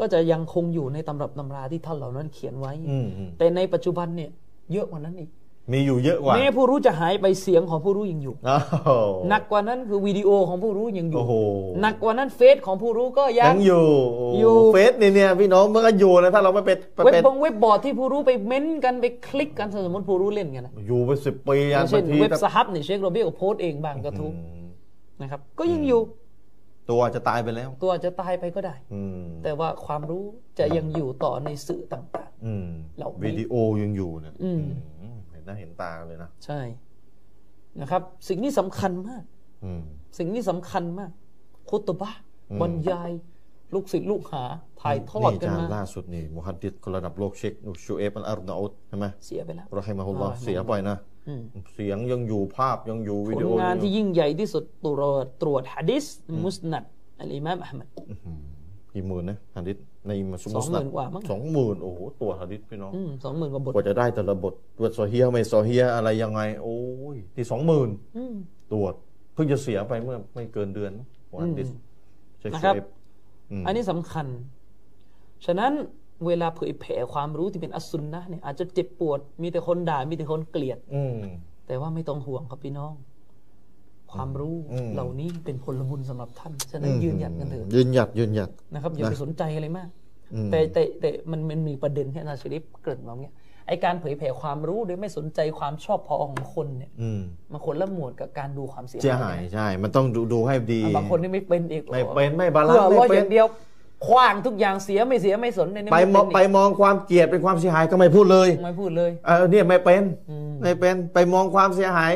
Speaker 2: ก็จะยังคงอยู่ในตำรับตำราที่ท่านเหล่านั้นเขียนไว้
Speaker 1: อืมอืม
Speaker 2: แต่ในปัจจุบันเนี่ยเยอะกว่านั้นอีก
Speaker 1: มีอยู่เยอะกว่า
Speaker 2: แม้ผู้รู้จะหายไปเสียงของผู้รู้ยังอยู่
Speaker 1: อ้าว
Speaker 2: หนักกว่านั้นคือวิดีโอของผู้รู้ยังอยู่
Speaker 1: โอ้โห
Speaker 2: หนักกว่านั้นเฟซของผู้รู้ก็ยั
Speaker 1: ยังงอยู่โอ
Speaker 2: ยู่
Speaker 1: เฟซนี่เนี่ยพี่น้องมันก็อยู่นะถ้าเราไม่เป็นไป
Speaker 2: เว็บ
Speaker 1: เป็น
Speaker 2: บงเว็บบอร์ดที่ผู้รู้ไปเม้นต์กันไปคลิกกันสมมติผู้รู้เล่นกันนะ
Speaker 1: อยู่ไปสิบปี
Speaker 2: อ
Speaker 1: ยั
Speaker 2: ย่านงเช่น
Speaker 1: บางที
Speaker 2: เว็บ
Speaker 1: แต่
Speaker 2: สฮับเนี่ยเชคโรเบียก็โพสต์เองบ้างก็ทุก
Speaker 1: อืม
Speaker 2: นะครับก็ยังอยู่
Speaker 1: ตัวจะตายไปแล้ว
Speaker 2: ตัวอาจจะตายไปก็ได้
Speaker 1: อืม
Speaker 2: แต่ว่าความรู้จะยังอยู่ต่อในสื่อต่าง
Speaker 1: อืม
Speaker 2: เหล่านี้
Speaker 1: วิดีโอยังอยู่เนี่ย
Speaker 2: อืม
Speaker 1: อืมเห็นหน้าเห็นตาเลยนะ
Speaker 2: ๆใช่นะครับ สิ่งนี้สำคัญมาก
Speaker 1: อืม
Speaker 2: สิ่งนี้สำคัญมากคุตบะห์
Speaker 1: อืม
Speaker 2: บรรยาย ลูกศิษย์ลูกหาถ่ายทอด
Speaker 1: นี่
Speaker 2: กัน
Speaker 1: จาร
Speaker 2: มา
Speaker 1: ย์ล่าสุดนี่มุฮัดดิษคนระดับโลกเช็คชูเอฟอัลอาร์นาอุดใช่ไหม
Speaker 2: เสียไปแล้ว
Speaker 1: รอฮิมะฮุลลอฮ์
Speaker 2: อ่า
Speaker 1: เสียไปนะ
Speaker 2: อืม
Speaker 1: เสียงยังอยู่ภาพยังอยู่วิ
Speaker 2: ผ
Speaker 1: ดี
Speaker 2: ล
Speaker 1: โองา
Speaker 2: น
Speaker 1: ยังอยู่
Speaker 2: ที่ยิ่งใหญ่ที่สุดตรวจตรวจฮะดิษมุสนัดอัลอิมามอัลมัด
Speaker 1: กี่หมื่นนะฮัดดิษในมัส
Speaker 2: ส
Speaker 1: มุ
Speaker 2: อง
Speaker 1: ส
Speaker 2: ห
Speaker 1: นั
Speaker 2: มื่นกว่ามั้ง
Speaker 1: สองหมื่นโอ้โหตัวฮัดดิษพี่น้อง
Speaker 2: อืมสองหมื่นกว่าบท
Speaker 1: กว่าจะได้แต่ละบทตรวจโซเฮียไม่โซเฮียอะไรยังไง โอ้ยที่สองหมื่น
Speaker 2: อืม
Speaker 1: ตรวจเพิ่งจะเสียไปเมื่อไม่เกินเดือนวันดิสเช็ค
Speaker 2: นะครับ
Speaker 1: เอฟม
Speaker 2: อันนี้สำคัญ ฉะนั้นเวลาเผยแผ่ความรู้ที่เป็นอัสซุนนะห์เนี่ยอาจจะเจ็บปวด มีแต่คนด่ามีแต่คนเกลียด
Speaker 1: อืม
Speaker 2: แต่ว่าไม่ต้องห่วงครับพี่น้อง ความรู้
Speaker 1: อืม
Speaker 2: เหล่านี้เป็นผลบุญสำหรับท่าน ฉะนั้นยืนหยัดกันเถอะ
Speaker 1: ยืนหยัดยืนหยัด
Speaker 2: นะครับอย่าไปสนใจอะไรมาก
Speaker 1: อืม
Speaker 2: แต่แต่แต่มันมันมีประเด็นที่อาจารย์ชริฟเกริ่นมาเนี่ย ไอการเผยแผ่ความรู้โดยไม่สนใจความชอบพอของคนเนี่ย
Speaker 1: อืม
Speaker 2: มันคนละหมวดกับการดูความเสีย
Speaker 1: เสียหายใช่ มันต้องดูดูให้ดี
Speaker 2: อะบางคนนี่ไม่เป็นอีก
Speaker 1: ไม่เป็นไม่บาลา
Speaker 2: เพื่
Speaker 1: น
Speaker 2: อ
Speaker 1: ซ์
Speaker 2: ร้อย
Speaker 1: ไม่
Speaker 2: อ
Speaker 1: เป็น
Speaker 2: ย่างเดียวคว้างทุกอย่างเสียไม่เสียไม่สนในนี้
Speaker 1: ไป
Speaker 2: ไม่
Speaker 1: มอง
Speaker 2: เป็น
Speaker 1: ไป
Speaker 2: อีก
Speaker 1: มองความเกลียดเป็นความเสียหายก็ไม่พูดเลย
Speaker 2: ไม่พูดเลย
Speaker 1: เออเนี่ยไม่เป็น
Speaker 2: อืม
Speaker 1: ไม่เป็นไปมองความเสียหาย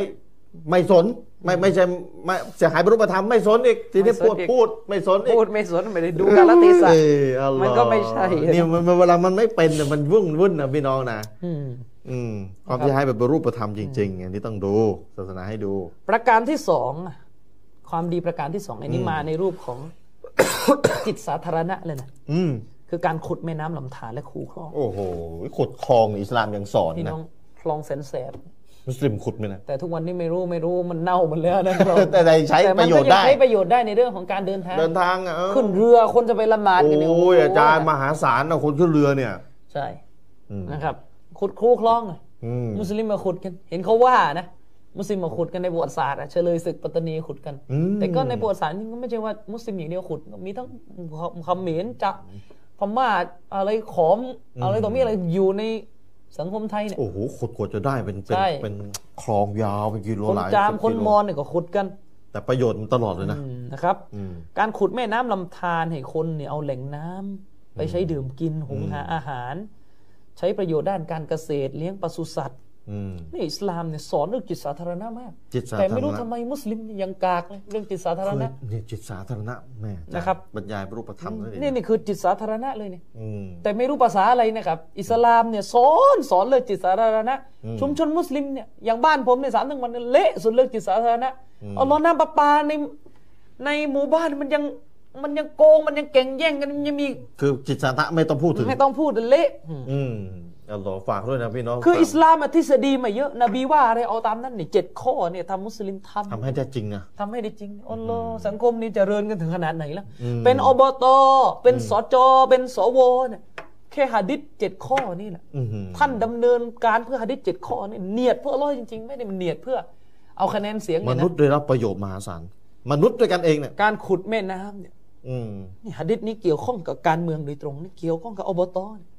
Speaker 1: ไม่สน ไม่ไม่ใช่ไม่เสียหายเป็นรูปธรรมไม่สนอีกทีนี้พูดพูดไม่สนอีก
Speaker 2: พูดไม่สนไม่ได้ดูกาลเทศะ
Speaker 1: เอออัลลอฮ์
Speaker 2: มันก็ไม่ใช่
Speaker 1: นี่มันมันเวลามันไม่เป็นน่ะมันวุ่นวุ่นนะพี่น้องนะ
Speaker 2: อืม
Speaker 1: อืมความที่ให้แบบเป็นรูปธรรมจริงๆอันนี้ต้องดูศาสนาให้ดู
Speaker 2: ประการที่สองอะความดีประการที่สองอันนี้
Speaker 1: อืม
Speaker 2: มาในรูปของจิตสาธารณะเลยนะ
Speaker 1: อืม
Speaker 2: คือการขุดแม่น้ำลำธารและคูคลอง
Speaker 1: โอ้โหขุดคลองอิสลามยังสอน
Speaker 2: พี่
Speaker 1: นะ
Speaker 2: น้องคลองแสนแสบ
Speaker 1: มุสลิมขุดไหมนะ
Speaker 2: แต่ทุกวันนี้ไม่รู้ไม่รู้มันเน่าหมันแล้วนะคลอง
Speaker 1: แต่ได้ใช้
Speaker 2: แต่
Speaker 1: ป
Speaker 2: มัน
Speaker 1: ระโย
Speaker 2: ก็
Speaker 1: ชน์
Speaker 2: ยัง
Speaker 1: ได้
Speaker 2: ใช้ประโยชน์ได้ในเรื่องของการเดินทาง
Speaker 1: เดินทางอะเออ
Speaker 2: ขึ้นเรือคนจะไปละหมาดกันเนี่ย
Speaker 1: โอ้ยอาจารย์มหาศาลนะคนขึ้นเรือเนี่ย
Speaker 2: ใช่
Speaker 1: อืม
Speaker 2: นะครับ ขุดคูคลองอะ
Speaker 1: อืม
Speaker 2: มุสลิมมาขุดกัน เห็นเขาว่านะมุสลิมมาขุดกันในประวัติศาสตร์อะเฉลยศึกปัตตานีขุดกัน
Speaker 1: อืม
Speaker 2: แต่ก็ในประวัติศาสตร์นี่ก็ไม่ใช่ว่ามุสลิมอย่างเดียวขุด มีทั้งคำเหมนจะพม่าอะไรขอมอะไรต่อมีอะไรอยู่ใน สังคมไทยเนี่ย
Speaker 1: โอ้โหขุดกว่าจะได้เป็นเป็น
Speaker 2: ใช่
Speaker 1: เป็นคลองยาวเป็นกิโล
Speaker 2: คน
Speaker 1: หลาย
Speaker 2: จาม
Speaker 1: สิบ
Speaker 2: คน
Speaker 1: กิโล
Speaker 2: มอญเนี่ยก็ขุดกัน
Speaker 1: แต่ประโยชน์มันตลอดเลยนะ
Speaker 2: อืมนะครับ
Speaker 1: อืม
Speaker 2: การขุดแม่น้ำลำธารให้คนเนี่ยเอาแหล่งน้ำไปใช้ดื่มกินหุงหาอาหาร ใช้ประโยชน์ด้านการเกษตรเลี้ยงปศุสัตว์
Speaker 1: อืม
Speaker 2: นี่อิสลามเนี่ยสอนเรื่องจิตสาธารณะมาก
Speaker 1: จิตสา
Speaker 2: แต่
Speaker 1: ธาร
Speaker 2: ไม่รู้
Speaker 1: ณะ
Speaker 2: ทำไมมุสลิมยังกากเลยเรื่องจิตสาธาร
Speaker 1: เคย
Speaker 2: ณะ
Speaker 1: เนี่ยจิตสาธารณะแม่
Speaker 2: นะครับ
Speaker 1: บรรยายเป็นรูปธรรมเลย
Speaker 2: นี่นี่คือจิตสาธารณะเลยเนี่ย
Speaker 1: อืม
Speaker 2: แต่ไม่รู้ภาษาอะไรนะครับ อิสลามเนี่ยสอนสอนเลยจิตสาธารณะ
Speaker 1: อืม
Speaker 2: ชุมชนมุสลิมเนี่ยอย่างบ้านผมในยสามทั้งวันเนี่ยเละสุดเรื่องจิตสาธารณะ
Speaker 1: อืม
Speaker 2: เอาล้อน้ำประปาในในหมู่บ้านมันยังมันยังโกงมันยังเก่งแย่งกันมันยังมี
Speaker 1: คือจิตสาธารณะไม่ต้องพูดถึง
Speaker 2: ไม่ต้องพูดเละ
Speaker 1: อืม อัลลอฮ์ฝากด้วยนะพี่น้อง
Speaker 2: คืออิสลามอะทฤษฎีมาเยอะ นบีว่าอะไรเอาตามนั้นนี่เจ็ดข้อเนี่ยทำมุสลิมทำ
Speaker 1: ทำให้ได้จริงนะ
Speaker 2: ทำให้ได้จริงอัลลอฮ์สังคมนี่เจริญกันถึงขนาดไหนแล้ว
Speaker 1: อืม
Speaker 2: เป็นอบต เป็นสจ เป็นสวเนี่ยแค่หะดิษเจ็ดข้อนี่แหละ
Speaker 1: อื้อหือ
Speaker 2: ท่านดำเนินการเพื่อหะดิษเจ็ดข้อนี่เนียดเพื่ออัลลอฮ์จริงๆ ไม่ได้มันเนียดเพื่อเอาคะแนนเสียง
Speaker 1: ม
Speaker 2: เนี่ย
Speaker 1: นุษ
Speaker 2: นะ
Speaker 1: ย์ได้รับประโยชน์มหาศาลมนุษย์ด้วยกันเองเนี่ย
Speaker 2: การขุดแม่น้ำเนี่ย
Speaker 1: อืม
Speaker 2: นี่หะดิษนี้เกี่ยวข้องกับการเมืองโดยตรงนี่เกี่ยวข้องกับอบตเนี่ย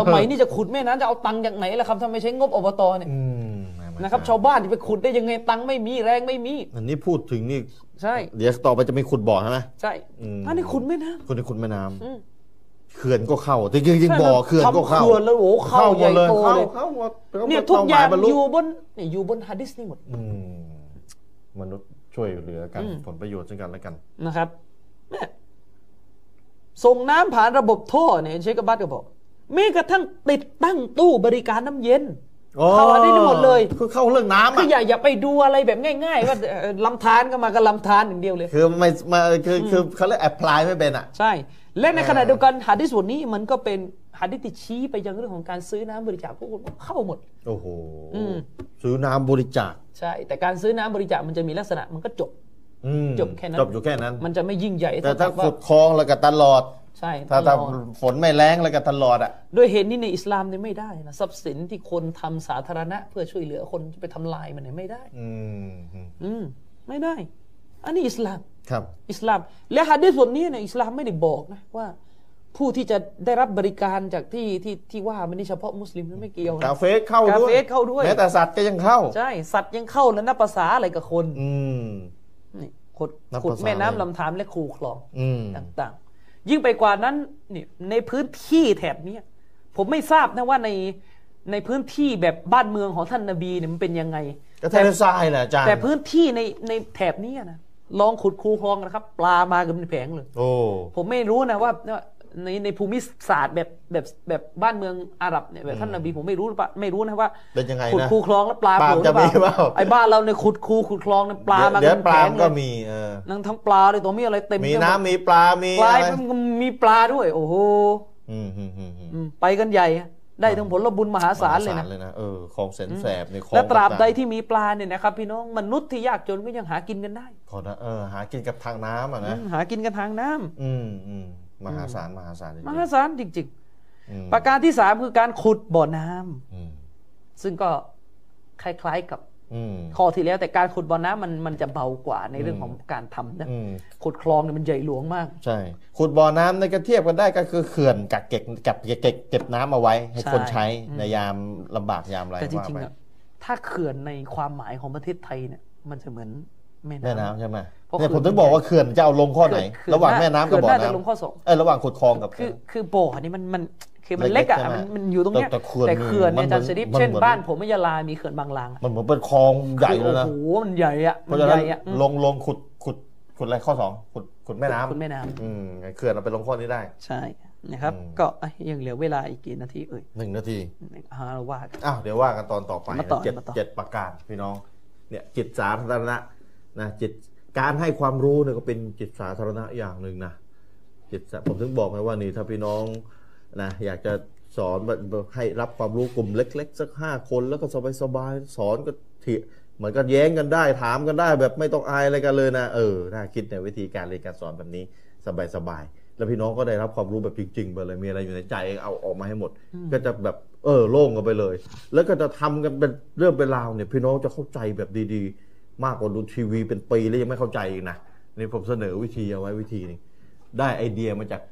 Speaker 2: สมัยนี้จะขุดแม่น้ำจะเอาตังค์จากไหนล่ะครับถ้าไม่ใช้งบอบตเนี่ย
Speaker 1: อืม
Speaker 2: นะครับชาวบ้านจะไปขุดได้ยังไงตังค์ไม่มีแรงไม่มี
Speaker 1: อันนี้พูดถึงนี่
Speaker 2: ใช่
Speaker 1: เดี๋ยวต่อไปจะมีขุดบ่อใช่ไหม
Speaker 2: ใช่
Speaker 1: อืม
Speaker 2: อันนี้ขุดแม่น้ำ
Speaker 1: คุณในคุณแม่น้ำ
Speaker 2: อืม
Speaker 1: เขื่อนก็เข้าจริงๆจริงๆบ่อเขื่อนก็เข้า
Speaker 2: ทำเขื่อนแล้วโอ้โหเข้า
Speaker 1: หมดเลย
Speaker 2: ใหญ่โต
Speaker 1: เข้า
Speaker 2: เลย
Speaker 1: เข้าหมด
Speaker 2: เนี่ยทุกอย่าง
Speaker 1: เป้หมบรรลุ
Speaker 2: อยู่บนเนี่ยอยู่บนฮะดิษนี่หมด
Speaker 1: อืมมนุษย์ช่วยเหลือกัน
Speaker 2: อืม
Speaker 1: ผลประโยชน์ซึ่งกันและกัน
Speaker 2: นะครับแม่ส่งน้ำผ่านระบบท่อเนี่ยเชคกบบัตก็บอก แม้กระทั่งติดตั้งตู้บริการน้ำเย็นเข้าอันนี้หมดเลย
Speaker 1: คือเข้าเรื่องน้ำ
Speaker 2: คือ
Speaker 1: อะ
Speaker 2: อย่าอย่าไปดูอะไรแบบง่าย ๆ ว่าเอ่อลำธารก็มาก็ลำธารอย่างเดียวเลย
Speaker 1: คือไม่มาคือคือเขาเรียกแอพพลายไม่เป็นอะ
Speaker 2: ใช่ และใน
Speaker 1: อ่า
Speaker 2: ขณะเดียวกันหะดิษบทนี้มันก็เป็นหะดิษที่ชี้ไปยังเรื่องของการซื้อน้ำบริจาคพวกคุณเข้าหมด
Speaker 1: โอ้โห
Speaker 2: อืม
Speaker 1: ซื้อน้ำบริจาค
Speaker 2: ใช่ แต่การซื้อน้ำบริจาคมันจะมีลักษณะมันก็จบ
Speaker 1: อืม
Speaker 2: จบแค่นั้น
Speaker 1: จบอยู่แค่นั้น
Speaker 2: มันจะไม่ยิ่งใหญ่
Speaker 1: แต่ถ้า
Speaker 2: กับว่า
Speaker 1: ขุดคลองแล้วก็ตลอด
Speaker 2: ใช่
Speaker 1: ถ้า
Speaker 2: ต
Speaker 1: ถ้า
Speaker 2: ลอด
Speaker 1: ฝนไม่แรงแล้วก็ตลอดอะ
Speaker 2: ด้วยเหตุนี้ในอิสลามเนี่ยไม่ได้นะทรัพย์สินที่คนทำสาธารณะ เพื่อช่วยเหลือคนจะไปทำลายมันเนี่ยไม่ได้
Speaker 1: อืมอืม
Speaker 2: อืมไม่ได้ อันนี้อิสลาม
Speaker 1: ครับ
Speaker 2: อิสลาม และฮะดีษบทนี้เนี่ยอิสลามไม่ได้บอกนะว่าผู้ที่จะได้รับบริการจากที่ที่ที่ว่ามันนี่เฉพาะมุสลิมนะไม่เกี่ยวนะ
Speaker 1: กาเฟสเข้าด้วย
Speaker 2: กาเฟสเข้าด้วย
Speaker 1: แม้แต่สัตว์ก็ยังเข้า
Speaker 2: ใช่ สัตว์ยังเข้าแล้วนับภาษาอะไรกับคน
Speaker 1: อืม
Speaker 2: นี่ขุด
Speaker 1: นับ
Speaker 2: ขุด
Speaker 1: ภาษา
Speaker 2: แม่น้ำ
Speaker 1: เลย
Speaker 2: ลำธารและคูคลอง
Speaker 1: อืม
Speaker 2: ต่าง ๆ ยิ่งไปกว่านั้นนี่ในพื้นที่แถบเนี้ยผมไม่ทราบนะว่าในในพื้นที่แบบบ้านเมืองของท่านนบีเนี่ยมันเป็นยังไง
Speaker 1: ก็ทะเลทรายแหละอาจารย์
Speaker 2: แต่พื้นที่ในในแถบเนี้ยนะลองขุดคูคลองนะครับ ปลามากันเป็นแผงเลย
Speaker 1: โอ้
Speaker 2: ผมไม่รู้นะว่าว่า ในในภูมิศาสตร์แบบแบบแบบบ้านเมืองอาหรับเนี่ยแบบท่านนบีผมไม่รู้หรือเปล่าไม่รู้นะว่า
Speaker 1: เป็นยังไง
Speaker 2: ขุด
Speaker 1: นะ
Speaker 2: คูคลองแล้วปลา
Speaker 1: ปลา
Speaker 2: โผล่ห
Speaker 1: จะ
Speaker 2: รือเป
Speaker 1: มีเป
Speaker 2: ล่า
Speaker 1: ล่า
Speaker 2: ไอ้บ้านเราเนี่ยขุดคูขุดคลองเนี่ยปลามา
Speaker 1: เดี๋
Speaker 2: กั
Speaker 1: ยวน
Speaker 2: เป็น
Speaker 1: ป
Speaker 2: แผ
Speaker 1: ลาง
Speaker 2: เล
Speaker 1: ก็
Speaker 2: ย
Speaker 1: มีเออ
Speaker 2: นั่งทั้งปลาเลยตัวมีอะไรเต็ม
Speaker 1: มี
Speaker 2: ไปหด
Speaker 1: น้ำมีปลา มี
Speaker 2: ปลา
Speaker 1: อะไร
Speaker 2: มันมีปลาด้วย โอ้โห
Speaker 1: อืมอืมอืมอืม
Speaker 2: อืมไปกันใหญ่อะได้ทั้งผลบุญมหาศาลเลย
Speaker 1: มห
Speaker 2: นะ
Speaker 1: เลยนะเออคลองแสนแสบในคลอง
Speaker 2: และตราบใด
Speaker 1: ต่ง
Speaker 2: ที่มีปลาเนี่ยนะครับพี่น้องมนุษย์ที่ยากจนก็ยังหากินกันได้
Speaker 1: ๆขอนะเออหากินกับทางน้ำอะ
Speaker 2: อื
Speaker 1: นะ
Speaker 2: มหากินกันทางน้ำ
Speaker 1: อืมอืม มหาศาลมหาศาลจริง
Speaker 2: มหาศาลจริง
Speaker 1: ๆอืม
Speaker 2: ๆประการที่สามคือการขุดบ่อน้ำ
Speaker 1: อืม
Speaker 2: ซึ่งก็คล้ายๆกับ
Speaker 1: อืม
Speaker 2: ข้อที่แล้วแต่การขุดบ่อน้ำมันมันจะเบากว่าในเรื่องของการทำนะ
Speaker 1: อืม
Speaker 2: ขุดคลองเนี่ยมันใหญ่หลวงมาก
Speaker 1: ใช่ ขุดบ่อน้ำในกระเทียบกันได้ก็คือเขื่อนกักเก็บกับเก็บเก็บเก็บน้ำเอาไว้ ให้คน
Speaker 2: ใช่
Speaker 1: ใช้
Speaker 2: อืม
Speaker 1: ในยามลำบากยามอะไร
Speaker 2: แต่จ
Speaker 1: ว่า
Speaker 2: ริง
Speaker 1: ไป
Speaker 2: ๆอะถ้าเขื่อนในความหมายของประเทศไทยเนี่ย มันจะเหมือนแม่
Speaker 1: แม่
Speaker 2: น้ำ
Speaker 1: น้ำใช่ไหม
Speaker 2: เพราะ
Speaker 1: เนี่ย
Speaker 2: เขื่
Speaker 1: ผ
Speaker 2: อน
Speaker 1: มถึงบอกว่าเขื่อนจะเอาลงข้อไหน
Speaker 2: เขื่อน
Speaker 1: ระหว่างแม่น้ำกับบ่อ
Speaker 2: เขื่อนน่าจะ
Speaker 1: น้ำ
Speaker 2: ลงข้อสอง
Speaker 1: เออระหว่างขุดคลองกับ
Speaker 2: คือคือบ่อนี่มันมันคือมัน
Speaker 1: เล็
Speaker 2: เล็
Speaker 1: ก
Speaker 2: ก
Speaker 1: ๆ
Speaker 2: อะ
Speaker 1: ใช่ไหม
Speaker 2: มันมันอยู่ตรงเนี้ย
Speaker 1: แต่เขื่อน
Speaker 2: แต่เขื่อนเนี่ย
Speaker 1: มัน
Speaker 2: อาจารย์ชริป
Speaker 1: มัน
Speaker 2: เช่น
Speaker 1: เหมือน
Speaker 2: บ้านผมวิยาลามีเขื่อนบางลางอะ
Speaker 1: มันเหมือนเป็นคลองใหญ่
Speaker 2: คือ
Speaker 1: แล้ว
Speaker 2: โอ้
Speaker 1: นะ
Speaker 2: โหมันใหญ่อะ
Speaker 1: เพ
Speaker 2: มัน
Speaker 1: ราะฉะ
Speaker 2: ให
Speaker 1: นั้น
Speaker 2: ญ่อะอืม
Speaker 1: ลงลงขุดขุดขุดอะไรข้อสองขุดขุดแม่น้ำ
Speaker 2: ขุดแม่น้ำ
Speaker 1: อืมเขื่อนเราไปลงข้อนี้ได้
Speaker 2: ใช่นะครับ
Speaker 1: อืม
Speaker 2: ก็อะยังเหลือเวลาอีกกี่นาทีเอ่ย
Speaker 1: หนึ่งนาที
Speaker 2: อ่าเราว่ากัน
Speaker 1: อ้าวเดี๋ยวว่ากันตอนต่อไป
Speaker 2: มาต่อ
Speaker 1: เจ็ด
Speaker 2: มาต่อ
Speaker 1: เจ็ดประการพี่น้องเนี่ยจิตสาธารณะนะจิต การให้ความรู้เนี่ยก็เป็นจิตสาธารณะอย่างหนึ่งนะจิตสาผมถึงบอกไงว่านี่ถ้าพี่น้องนะอยากจะสอนแบบแบบให้รับความรู้กลุ่มเล็ก ๆ สักห้าคนแล้วก็สบายๆสอนก็ทีเหมือนก็แย้งกันได้ถามกันได้ แบบไม่ต้องอายอะไรกันเลยนะเออน่าคิดในวิธีการเรียนการสอนแบบนี้สบายๆแล้วพี่น้องก็ได้รับความรู้แบบจริงๆไปเลยมีอะไรอยู่ในใจเอาออกมาให้หมด ก็จะแบบเออโล่งกันไปเลย แล้วก็จะทำกันเป็นเรื่องเป็นราวเนี่ยพี่น้องจะเข้าใจแบบดีๆ มากกว่าดูทีวีเป็นปีแล้วยังไม่เข้าใจอีกนะนี่ผมเสนอวิธีเอาไว้วิธีนึงได้ไอเดียมาจาก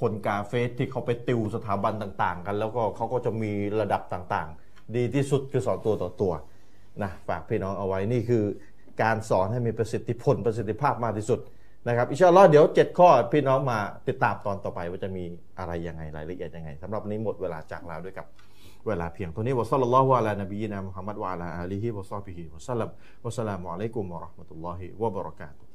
Speaker 1: คนกาเฟสที่เขาไปติวสถาบันต่างๆ กัน แล้วก็เขาก็จะมีระดับต่างๆ ดีที่สุดคือสอนตัวต่อตัวนะฝากพี่น้องเอาไว้นี่คือการสอนให้มีประสิทธิผลประสิทธิภาพมากที่สุดนะครับอิชาลอเดี๋ยว 7 ข้อพี่น้องมาติดตามตอนต่อไปว่าจะมีอะไรยังไงรายละเอียดยังไงสำหรับนนี้หมดเวลาจากลาด้วยกับ เวลาเพียงเท่านี้วะซัลลัลลอฮุอะลานบีนะมุฮัมมัดวะอะลาอาลีฮิวะซอฮบิฮิวะซัลลัมวะสลามุอะลัยกุมวะเราะห์มะตุลลอฮิวะบะเราะกาตุฮ์